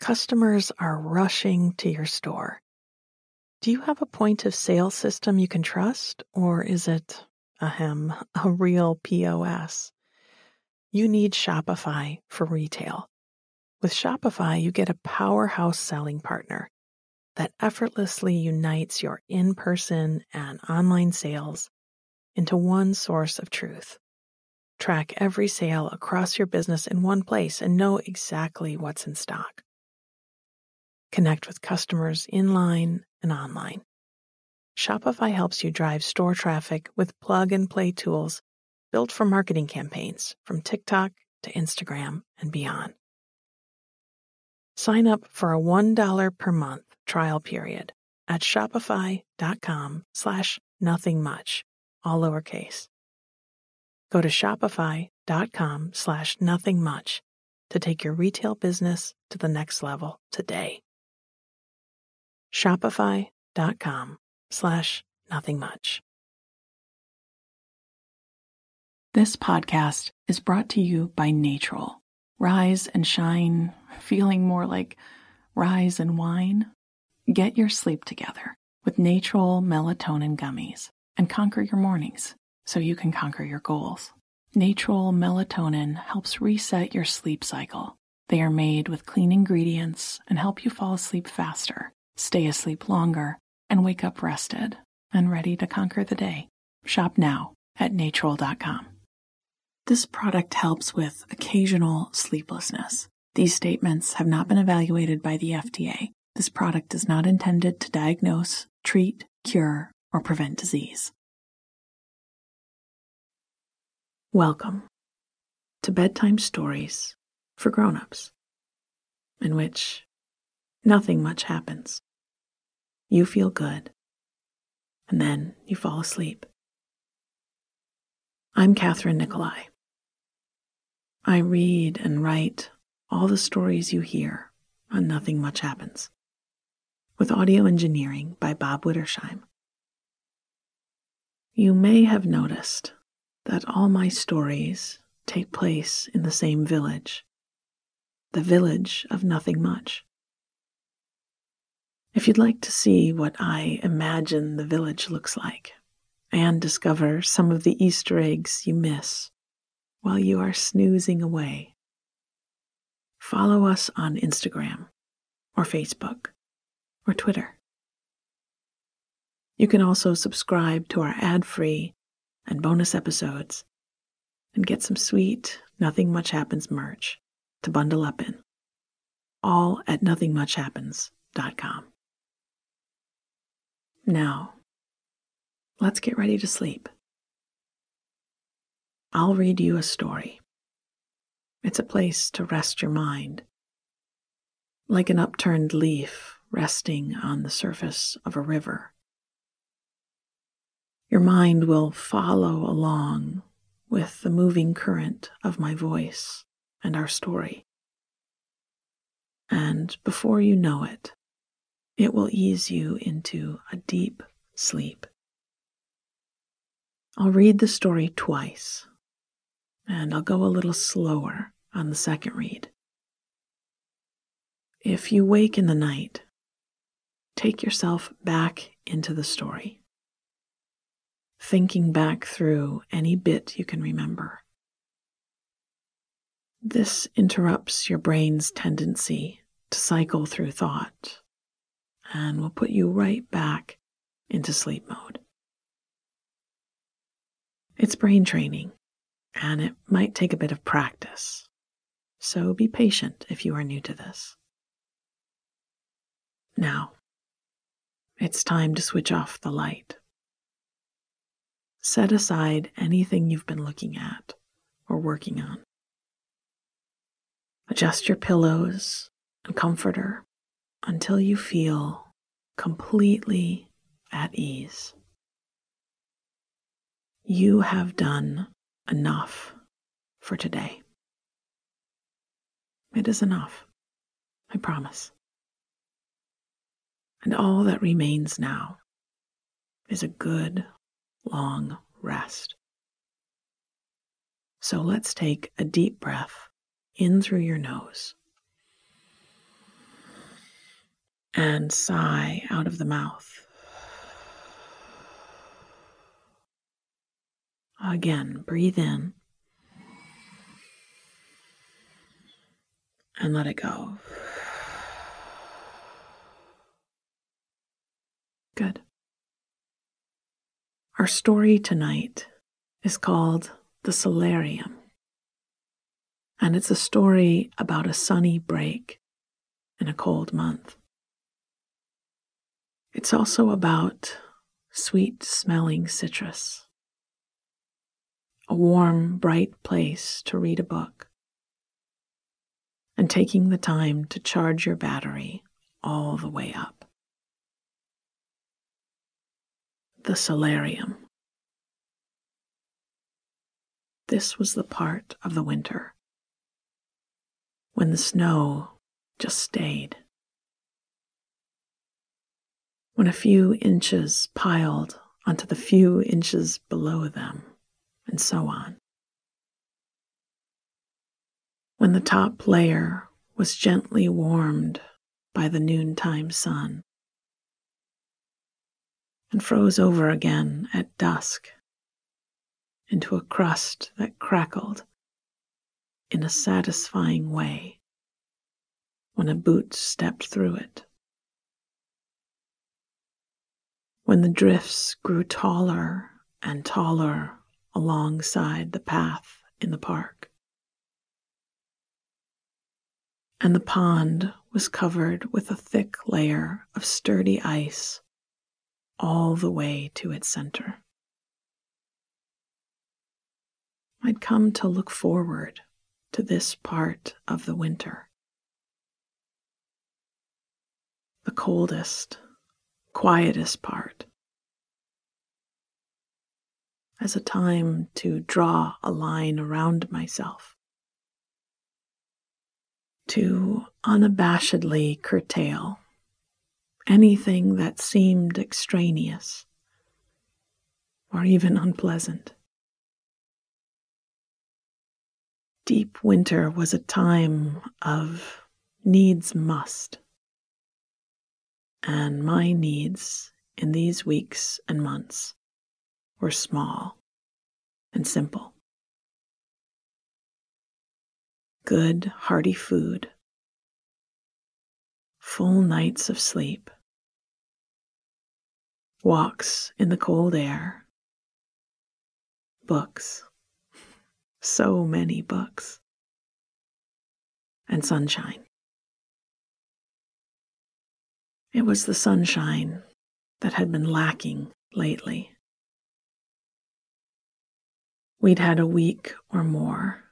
Customers are rushing to your store. Do you have a point of sale system you can trust, or is it, ahem, a real POS? You need Shopify for retail. With Shopify, you get a powerhouse selling partner that effortlessly unites your in person and online sales into one source of truth. Track every sale across your business in one place and know exactly what's in stock. Connect with customers in line and online. Shopify helps you drive store traffic with plug and play tools built for marketing campaigns from TikTok to Instagram and beyond. Sign up for a $1 per month trial period at shopify.com slash nothing much, all lowercase. Go to shopify.com slash nothing much to take your retail business to the next level today. Shopify.com slash nothing much. This podcast is brought to you by Natrol. Rise and shine, feeling more like rise and wine. Get your sleep together with Natrol melatonin gummies and conquer your mornings so you can conquer your goals. Natrol melatonin helps reset your sleep cycle. They are made with clean ingredients and help you fall asleep faster, stay asleep longer, and wake up rested and ready to conquer the day. Shop now at natrol.com. This product helps with occasional sleeplessness. These statements have not been evaluated by the FDA. This product is not intended to diagnose, treat, cure, or prevent disease. Welcome to Bedtime Stories for Grown-ups, in which nothing much happens. You feel good, and then you fall asleep. I'm Kathryn Nicolai. I read and write all the stories you hear on Nothing Much Happens, with audio engineering by Bob Wittersheim. You may have noticed that all my stories take place in the same village, the village of Nothing Much. If you'd like to see what I imagine the village looks like and discover some of the Easter eggs you miss while you are snoozing away. Follow us on Instagram or Facebook or Twitter. You can also subscribe to our ad free and bonus episodes and get some sweet Nothing Much Happens merch to bundle up in. All at nothingmuchhappens.com. Now, let's get ready to sleep. I'll read you a story. It's a place to rest your mind, like an upturned leaf resting on the surface of a river. Your mind will follow along with the moving current of my voice and our story. And before you know it, it will ease you into a deep sleep. I'll read the story twice and I'll go a little slower on the second read. If you wake in the night, take yourself back into the story, thinking back through any bit you can remember. This interrupts your brain's tendency to cycle through thought and we'll put you right back into sleep mode. It's brain training and it might take a bit of practice. So be patient if you are new to this. Now, it's time to switch off the light. Set aside anything you've been looking at or working on. Adjust your pillows and comforter until you feel completely at ease. You have done enough for today. It is enough, I promise. And all that remains now is a good, long rest. So let's take a deep breath in through your nose and sigh out of the mouth. Again, breathe in and let it go. Good. Our story tonight is called The Solarium, and it's a story about a sunny break in a cold month. It's also about sweet smelling citrus, a warm, bright place to read a book, and taking the time to charge your battery all the way up. The solarium. This was the part of the winter when the snow just stayed when a few inches piled onto the few inches below them, and so on. When the top layer was gently warmed by the noontime sun and froze over again at dusk into a crust that crackled in a satisfying way when a boot stepped through it. When the drifts grew taller and taller alongside the path in the park. And the pond was covered with a thick layer of sturdy ice all the way to its center. I'd come to look forward to this part of the winter. The coldest quietest part. As a time to draw a line around myself, to unabashedly curtail anything that seemed extraneous or even unpleasant. Deep winter was a time of needs must and my needs in these weeks and months were small and simple. Good, hearty food, full nights of sleep, walks in the cold air, books, so many books, and sunshine. It was the sunshine that had been lacking lately. We'd had a week or more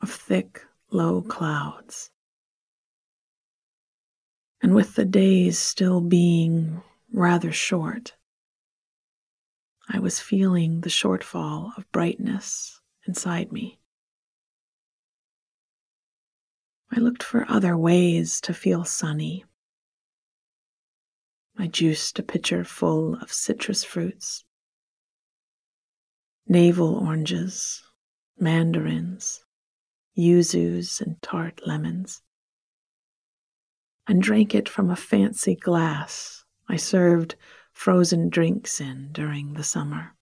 of thick, low clouds. And with the days still being rather short, I was feeling the shortfall of brightness inside me. I looked for other ways to feel sunny I juiced a pitcher full of citrus fruits navel oranges, mandarins, yuzus, and tart lemons, and drank it from a fancy glass I served frozen drinks in during the summer.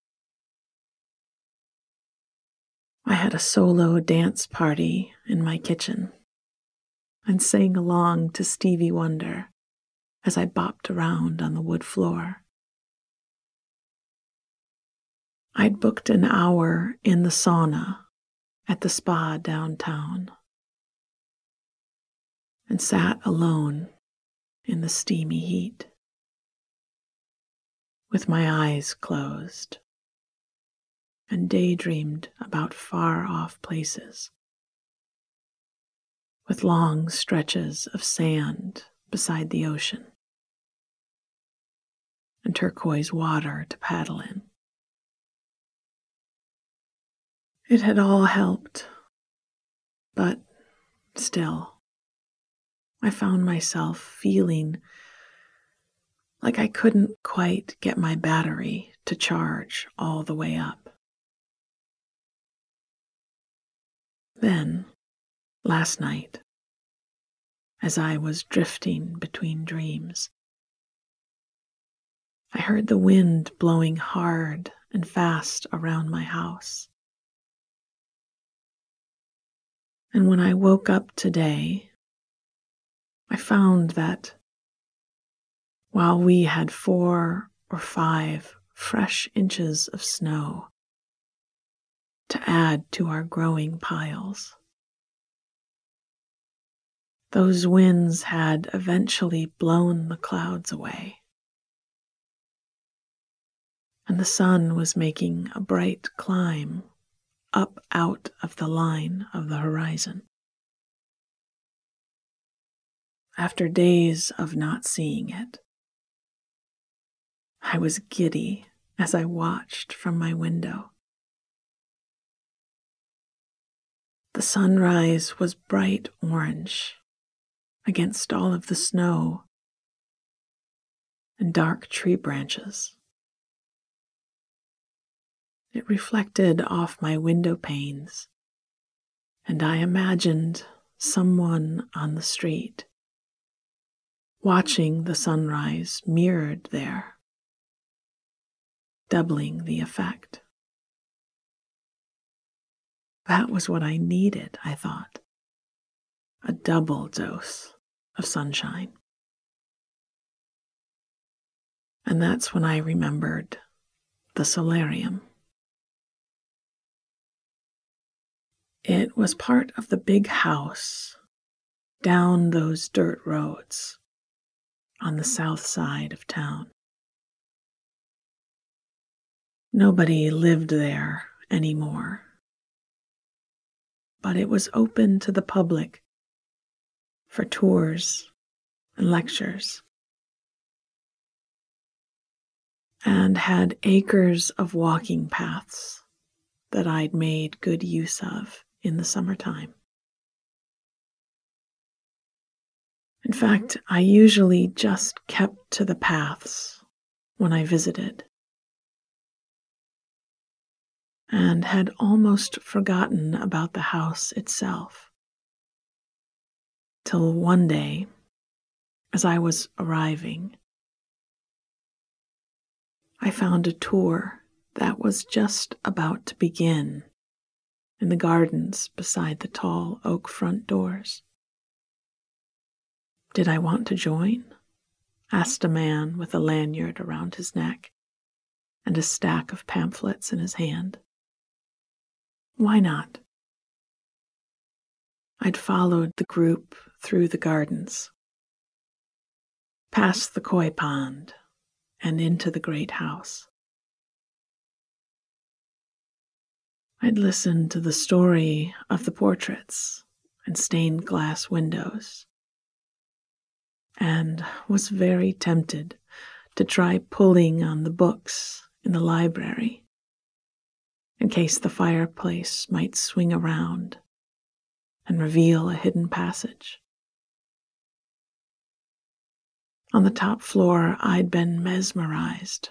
I had a solo dance party in my kitchen and sang along to Stevie Wonder as I bopped around on the wood floor. I'd booked an hour in the sauna at the spa downtown and sat alone in the steamy heat with my eyes closed and daydreamed about far off places with long stretches of sand beside the ocean and turquoise water to paddle in. It had all helped, but still, I found myself feeling like I couldn't quite get my battery to charge all the way up. Then, last night, as I was drifting between dreams. I heard the wind blowing hard and fast around my house. And when I woke up today, I found that while we had four or five fresh inches of snow to add to our growing piles, those winds had eventually blown the clouds away and the sun was making a bright climb up out of the line of the horizon. After days of not seeing it, I was giddy as I watched from my window. The sunrise was bright orange against all of the snow and dark tree branches. It reflected off my window panes, and I imagined someone on the street watching the sunrise mirrored there, doubling the effect. That was what I needed, I thought. A double dose of sunshine. And that's when I remembered the solarium. It was part of the big house down those dirt roads on the south side of town. Nobody lived there anymore, but it was open to the public for tours and lectures and had acres of walking paths that I'd made good use of in the summertime. In fact, I usually just kept to the paths when I visited and had almost forgotten about the house itself. Till one day, as I was arriving, I found a tour that was just about to begin in the gardens beside the tall oak front doors. Did I want to join? asked a man with a lanyard around his neck and a stack of pamphlets in his hand. Why not? I'd followed the group through the gardens, past the koi pond, and into the great house. I'd listened to the story of the portraits and stained glass windows, and was very tempted to try pulling on the books in the library in case the fireplace might swing around and reveal a hidden passage. On the top floor, I'd been mesmerized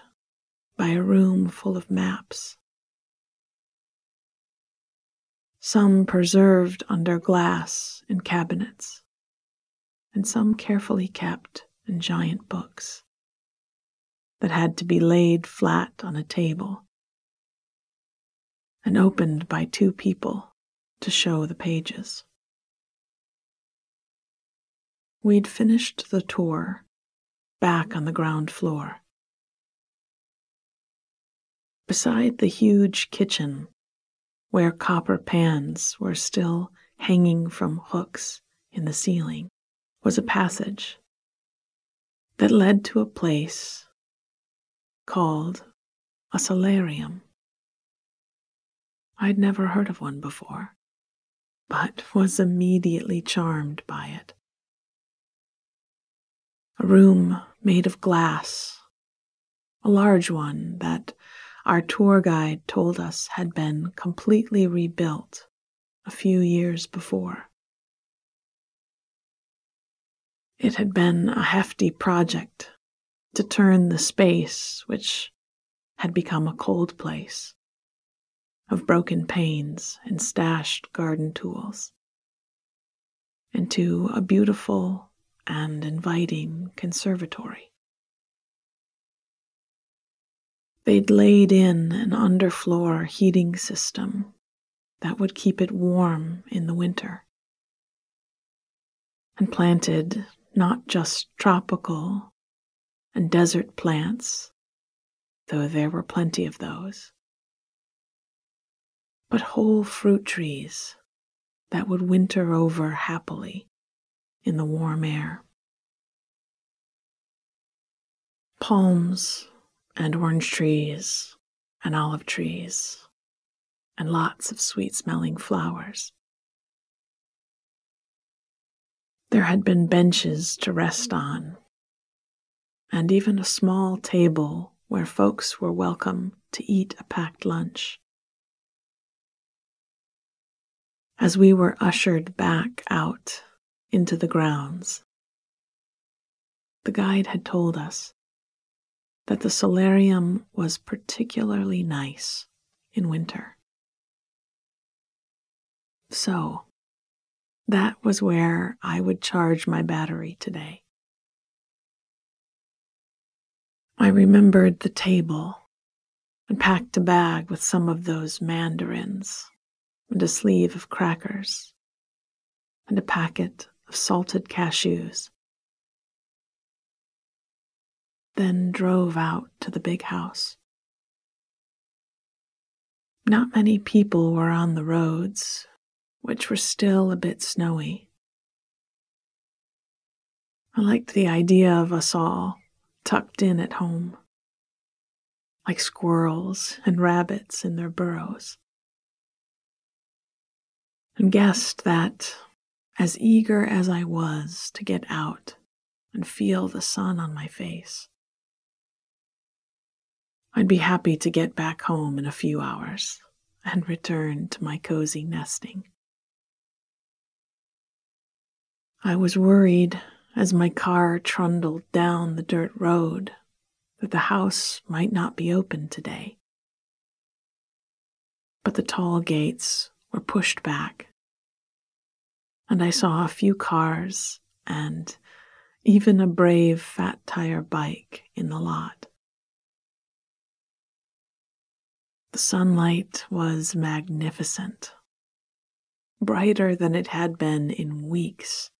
by a room full of maps some preserved under glass in cabinets, and some carefully kept in giant books that had to be laid flat on a table and opened by two people to show the pages. We'd finished the tour back on the ground floor. Beside the huge kitchen where copper pans were still hanging from hooks in the ceiling, was a passage that led to a place called a solarium. I'd never heard of one before, but was immediately charmed by it. A room made of glass, a large one that our tour guide told us had been completely rebuilt a few years before. It had been a hefty project to turn the space, which had become a cold place, of broken panes and stashed garden tools, into a beautiful and inviting conservatory. They'd laid in an underfloor heating system that would keep it warm in the winter, and planted not just tropical and desert plants, though there were plenty of those, but whole fruit trees that would winter over happily in the warm air. Palms and orange trees and olive trees and lots of sweet smelling flowers. There had been benches to rest on, and even a small table where folks were welcome to eat a packed lunch. As we were ushered back out into the grounds, the guide had told us that the solarium was particularly nice in winter. So, that was where I would charge my battery today. I remembered the table and packed a bag with some of those mandarins and a sleeve of crackers and a packet of salted cashews. Then drove out to the big house. Not many people were on the roads which were still a bit snowy. I liked the idea of us all tucked in at home, like squirrels and rabbits in their burrows, and guessed that, as eager as I was to get out and feel the sun on my face, I'd be happy to get back home in a few hours and return to my cozy nesting. I was worried as my car trundled down the dirt road that the house might not be open today. But the tall gates were pushed back, and I saw a few cars and even a brave fat tire bike in the lot. The sunlight was magnificent, brighter than it had been in weeks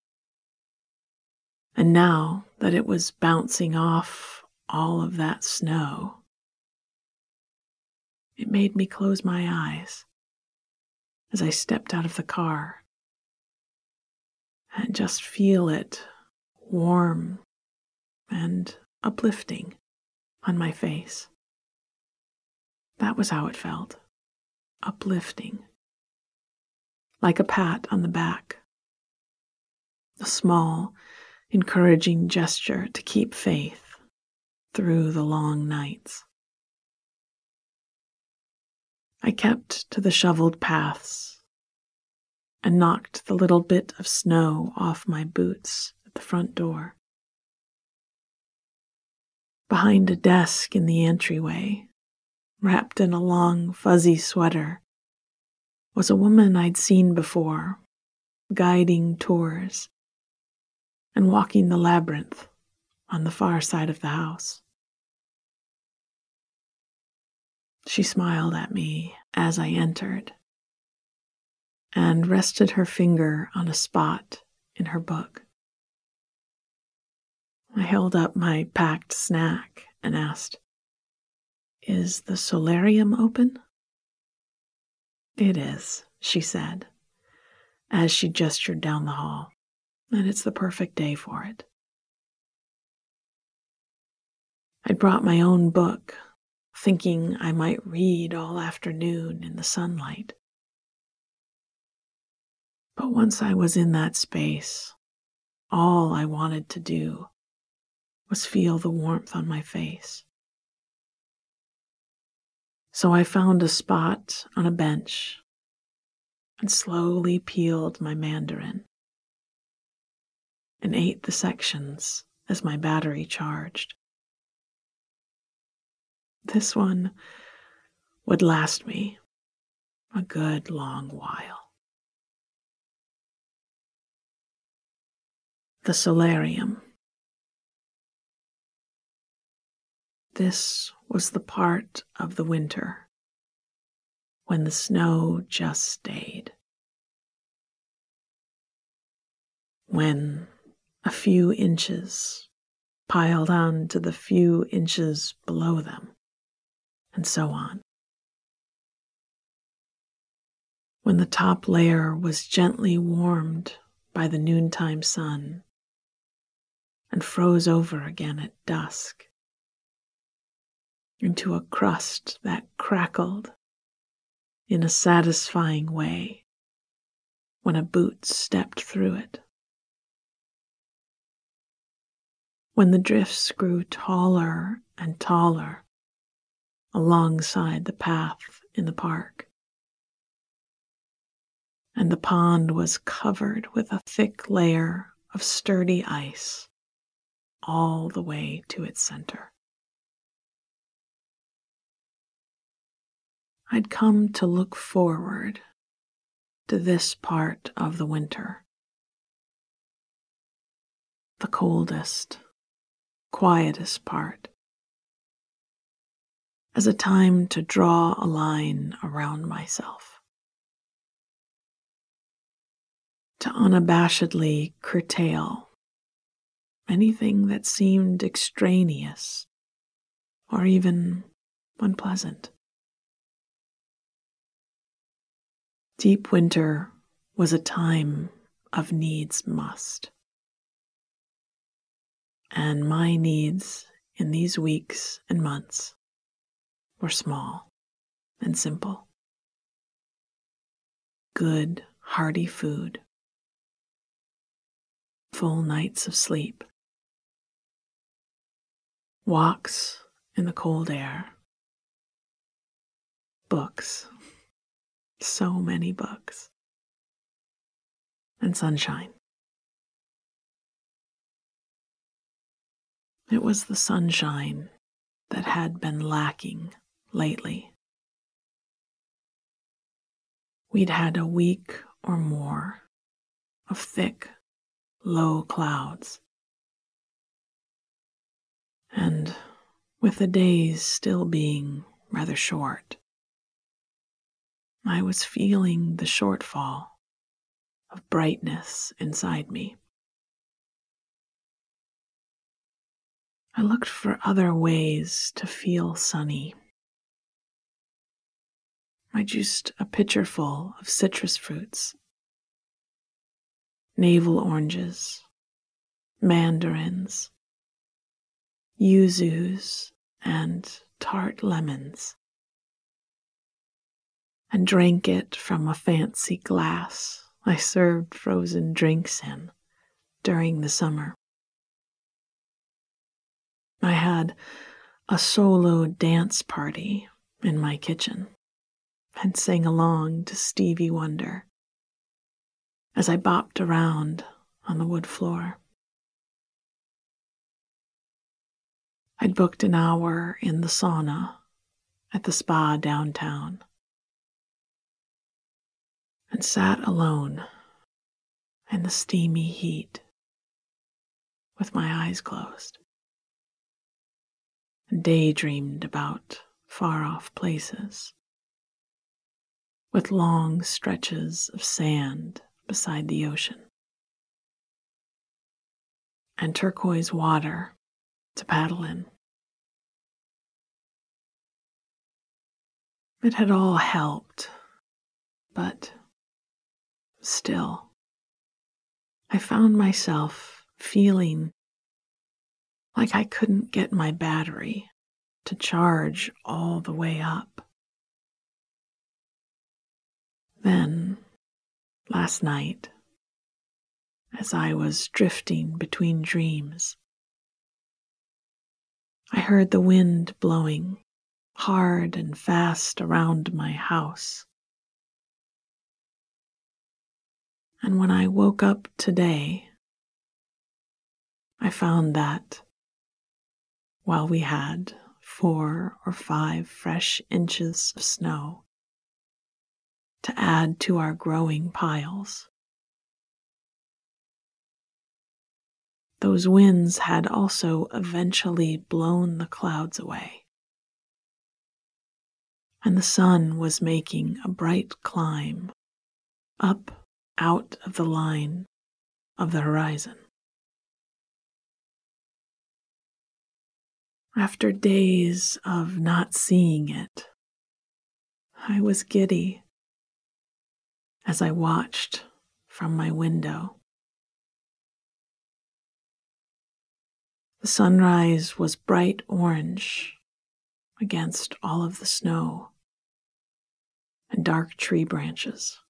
and now that it was bouncing off all of that snow, it made me close my eyes as I stepped out of the car and just feel it warm and uplifting on my face. That was how it felt uplifting, like a pat on the back, a small, encouraging gesture to keep faith through the long nights. I kept to the shoveled paths and knocked the little bit of snow off my boots at the front door. Behind a desk in the entryway, wrapped in a long, fuzzy sweater, was a woman I'd seen before, guiding tours and walking the labyrinth on the far side of the house. She smiled at me as I entered and rested her finger on a spot in her book. I held up my packed snack and asked, Is the solarium open? It is, she said, as she gestured down the hall and it's the perfect day for it. I'd brought my own book, thinking I might read all afternoon in the sunlight. But once I was in that space, all I wanted to do was feel the warmth on my face. So I found a spot on a bench and slowly peeled my mandarin and ate the sections as my battery charged. This one would last me a good long while. the solarium. This was the part of the winter when the snow just stayed. When a few inches piled on to the few inches below them, and so on. When the top layer was gently warmed by the noontime sun and froze over again at dusk into a crust that crackled in a satisfying way when a boot stepped through it. When the drifts grew taller and taller alongside the path in the park, and the pond was covered with a thick layer of sturdy ice all the way to its center. I'd come to look forward to this part of the winter, the coldest, quietest part, as a time to draw a line around myself, to unabashedly curtail anything that seemed extraneous or even unpleasant. Deep winter was a time of needs must. And my needs in these weeks and months were small and simple. Good, hearty food, full nights of sleep, walks in the cold air, books so many books and sunshine. It was the sunshine that had been lacking lately. We'd had a week or more of thick, low clouds. And with the days still being rather short, I was feeling the shortfall of brightness inside me. I looked for other ways to feel sunny. I juiced a pitcherful of citrus fruits, navel oranges, mandarins, yuzus, and tart lemons and drank it from a fancy glass I served frozen drinks in during the summer. I had a solo dance party in my kitchen and sang along to Stevie Wonder as I bopped around on the wood floor. I'd booked an hour in the sauna at the spa downtown and sat alone in the steamy heat with my eyes closed and daydreamed about far off places with long stretches of sand beside the ocean and turquoise water to paddle in. It had all helped, but still, I found myself feeling like I couldn't get my battery to charge all the way up. Then, last night, as I was drifting between dreams, I heard the wind blowing hard and fast around my house. And when I woke up today, I found that while we had four or five fresh inches of snow to add to our growing piles, those winds had also eventually blown the clouds away, and the sun was making a bright climb up out of the line of the horizon. After days of not seeing it, I was giddy as I watched from my window. The sunrise was bright orange against all of the snow and dark tree branches.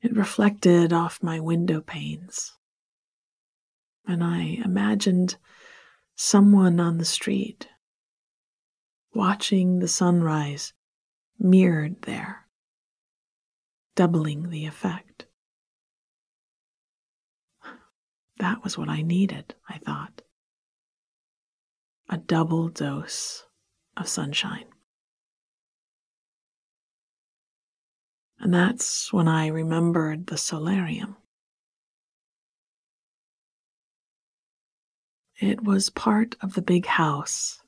It reflected off my window panes, and I imagined someone on the street watching the sunrise mirrored there, doubling the effect. That was what I needed, I thought. A double dose of sunshine. And that's when I remembered the solarium. It was part of the big house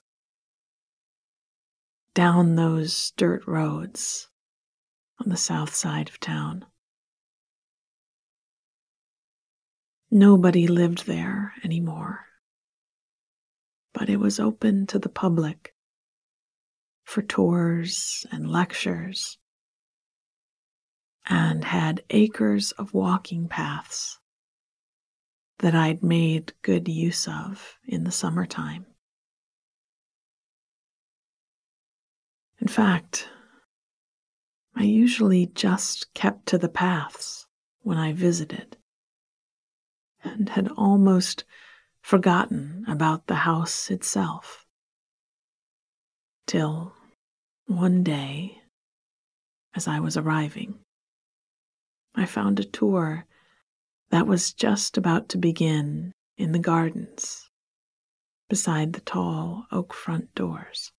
down those dirt roads on the south side of town. Nobody lived there anymore, but it was open to the public for tours and lectures and had acres of walking paths that I'd made good use of in the summertime. In fact, I usually just kept to the paths when I visited and had almost forgotten about the house itself. Till one day, as I was arriving, I found a tour that was just about to begin in the gardens beside the tall oak front doors.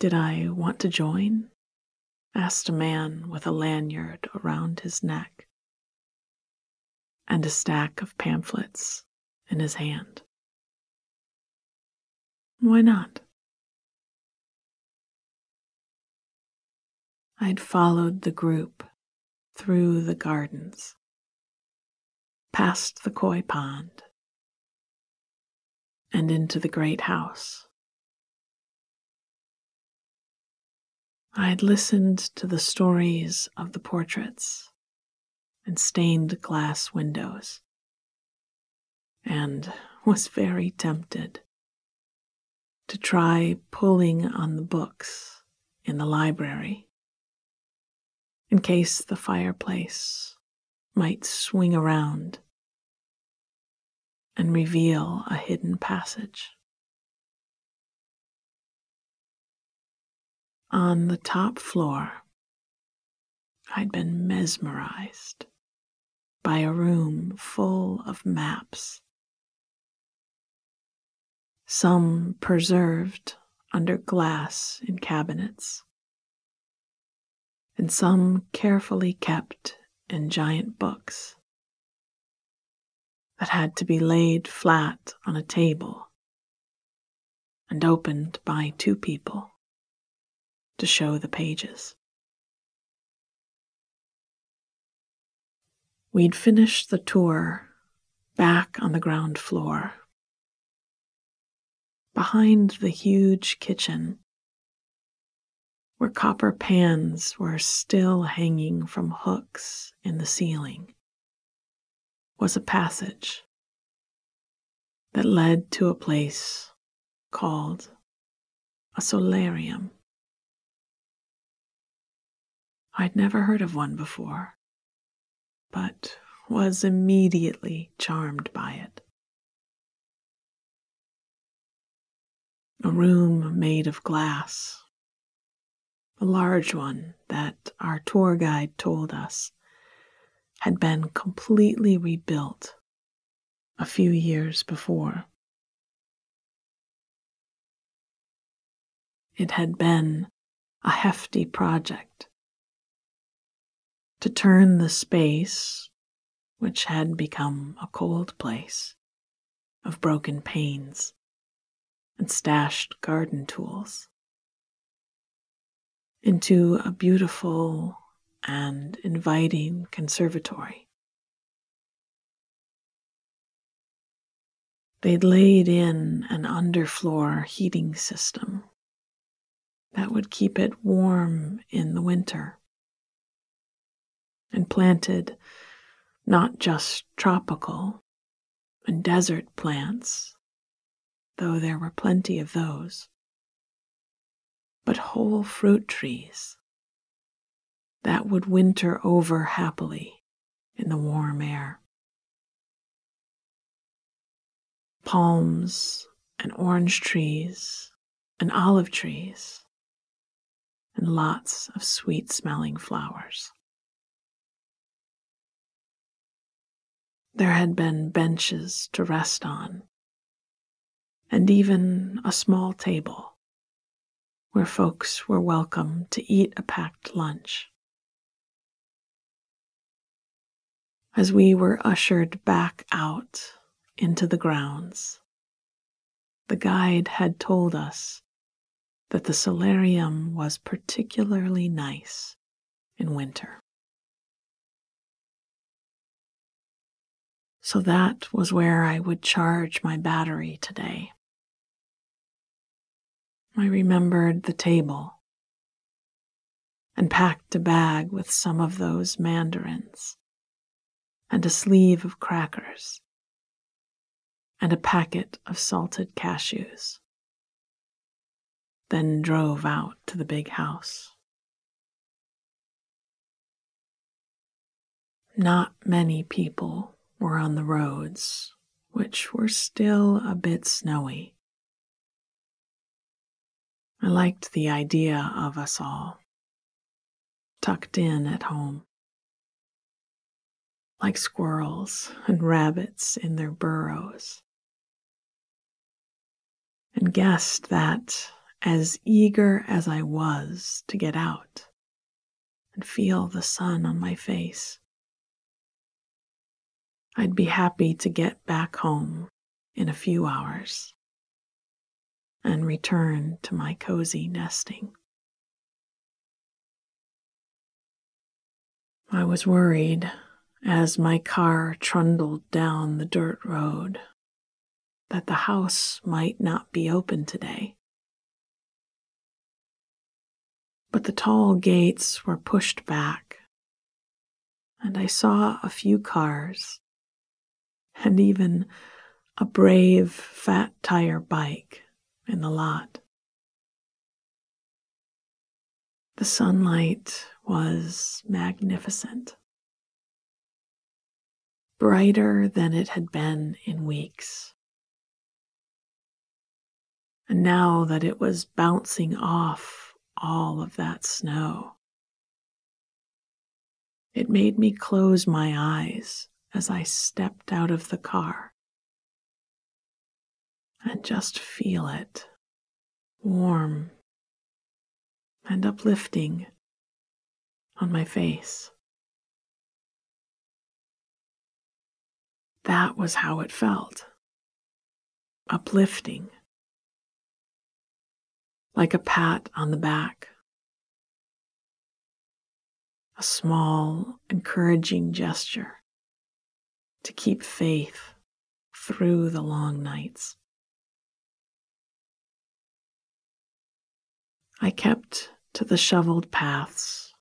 Did I want to join? asked a man with a lanyard around his neck and a stack of pamphlets in his hand. Why not? I'd followed the group through the gardens, past the koi pond, and into the great house. I'd listened to the stories of the portraits and stained glass windows, and was very tempted to try pulling on the books in the library in case the fireplace might swing around and reveal a hidden passage. on the top floor, I'd been mesmerized by a room full of maps, some preserved under glass in cabinets, and some carefully kept in giant books that had to be laid flat on a table and opened by two people to show the pages. We'd finished the tour back on the ground floor. Behind the huge kitchen, where copper pans were still hanging from hooks in the ceiling, was a passage that led to a place called a solarium. I'd never heard of one before, but was immediately charmed by it. A room made of glass, a large one that our tour guide told us had been completely rebuilt a few years before. It had been a hefty project to turn the space, which had become a cold place of broken panes and stashed garden tools, into a beautiful and inviting conservatory. They'd laid in an underfloor heating system that would keep it warm in the winter and planted not just tropical and desert plants, though there were plenty of those, but whole fruit trees that would winter over happily in the warm air. Palms and orange trees and olive trees and lots of sweet smelling flowers. There had been benches to rest on, and even a small table where folks were welcome to eat a packed lunch. As we were ushered back out into the grounds, the guide had told us that the solarium was particularly nice in winter. So that was where I would charge my battery today. I remembered the table and packed a bag with some of those mandarins and a sleeve of crackers and a packet of salted cashews. Then drove out to the big house. Not many people were on the roads, which were still a bit snowy. I liked the idea of us all, tucked in at home, like squirrels and rabbits in their burrows, and guessed that as eager as I was to get out and feel the sun on my face, I'd be happy to get back home in a few hours and return to my cozy nesting. I was worried as my car trundled down the dirt road that the house might not be open today. But the tall gates were pushed back, and I saw a few cars and even a brave fat tire bike in the lot. The sunlight was magnificent, brighter than it had been in weeks. And now that it was bouncing off all of that snow, it made me close my eyes as I stepped out of the car and just feel it. Warm. And uplifting on my face. That was how it felt. Uplifting, like a pat on the back, a small, encouraging gesture to keep faith through the long nights. I kept to the shoveled paths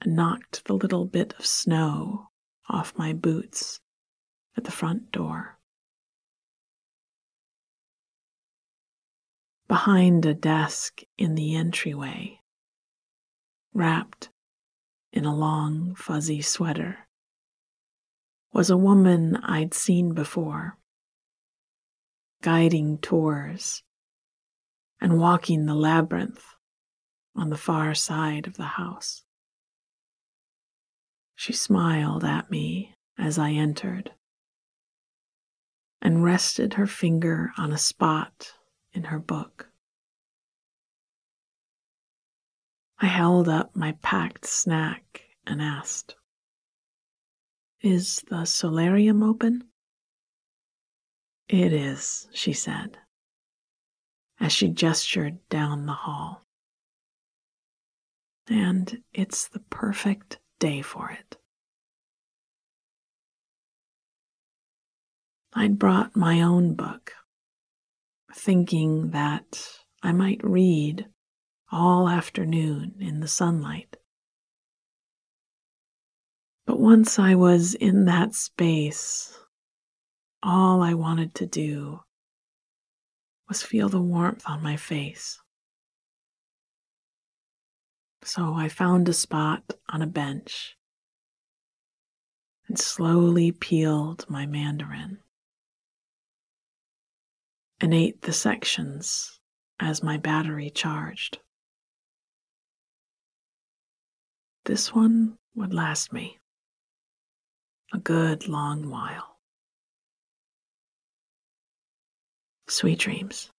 and knocked the little bit of snow off my boots at the front door. Behind a desk in the entryway, wrapped in a long fuzzy sweater, was a woman I'd seen before, guiding tours and walking the labyrinth on the far side of the house. She smiled at me as I entered and rested her finger on a spot in her book. I held up my packed snack and asked, Is the solarium open? It is, she said, as she gestured down the hall. And it's the perfect day for it. I'd brought my own book, thinking that I might read all afternoon in the sunlight. But once I was in that space, all I wanted to do was feel the warmth on my face. So I found a spot on a bench and slowly peeled my mandarin and ate the sections as my battery charged. This one would last me a good long while. Sweet dreams.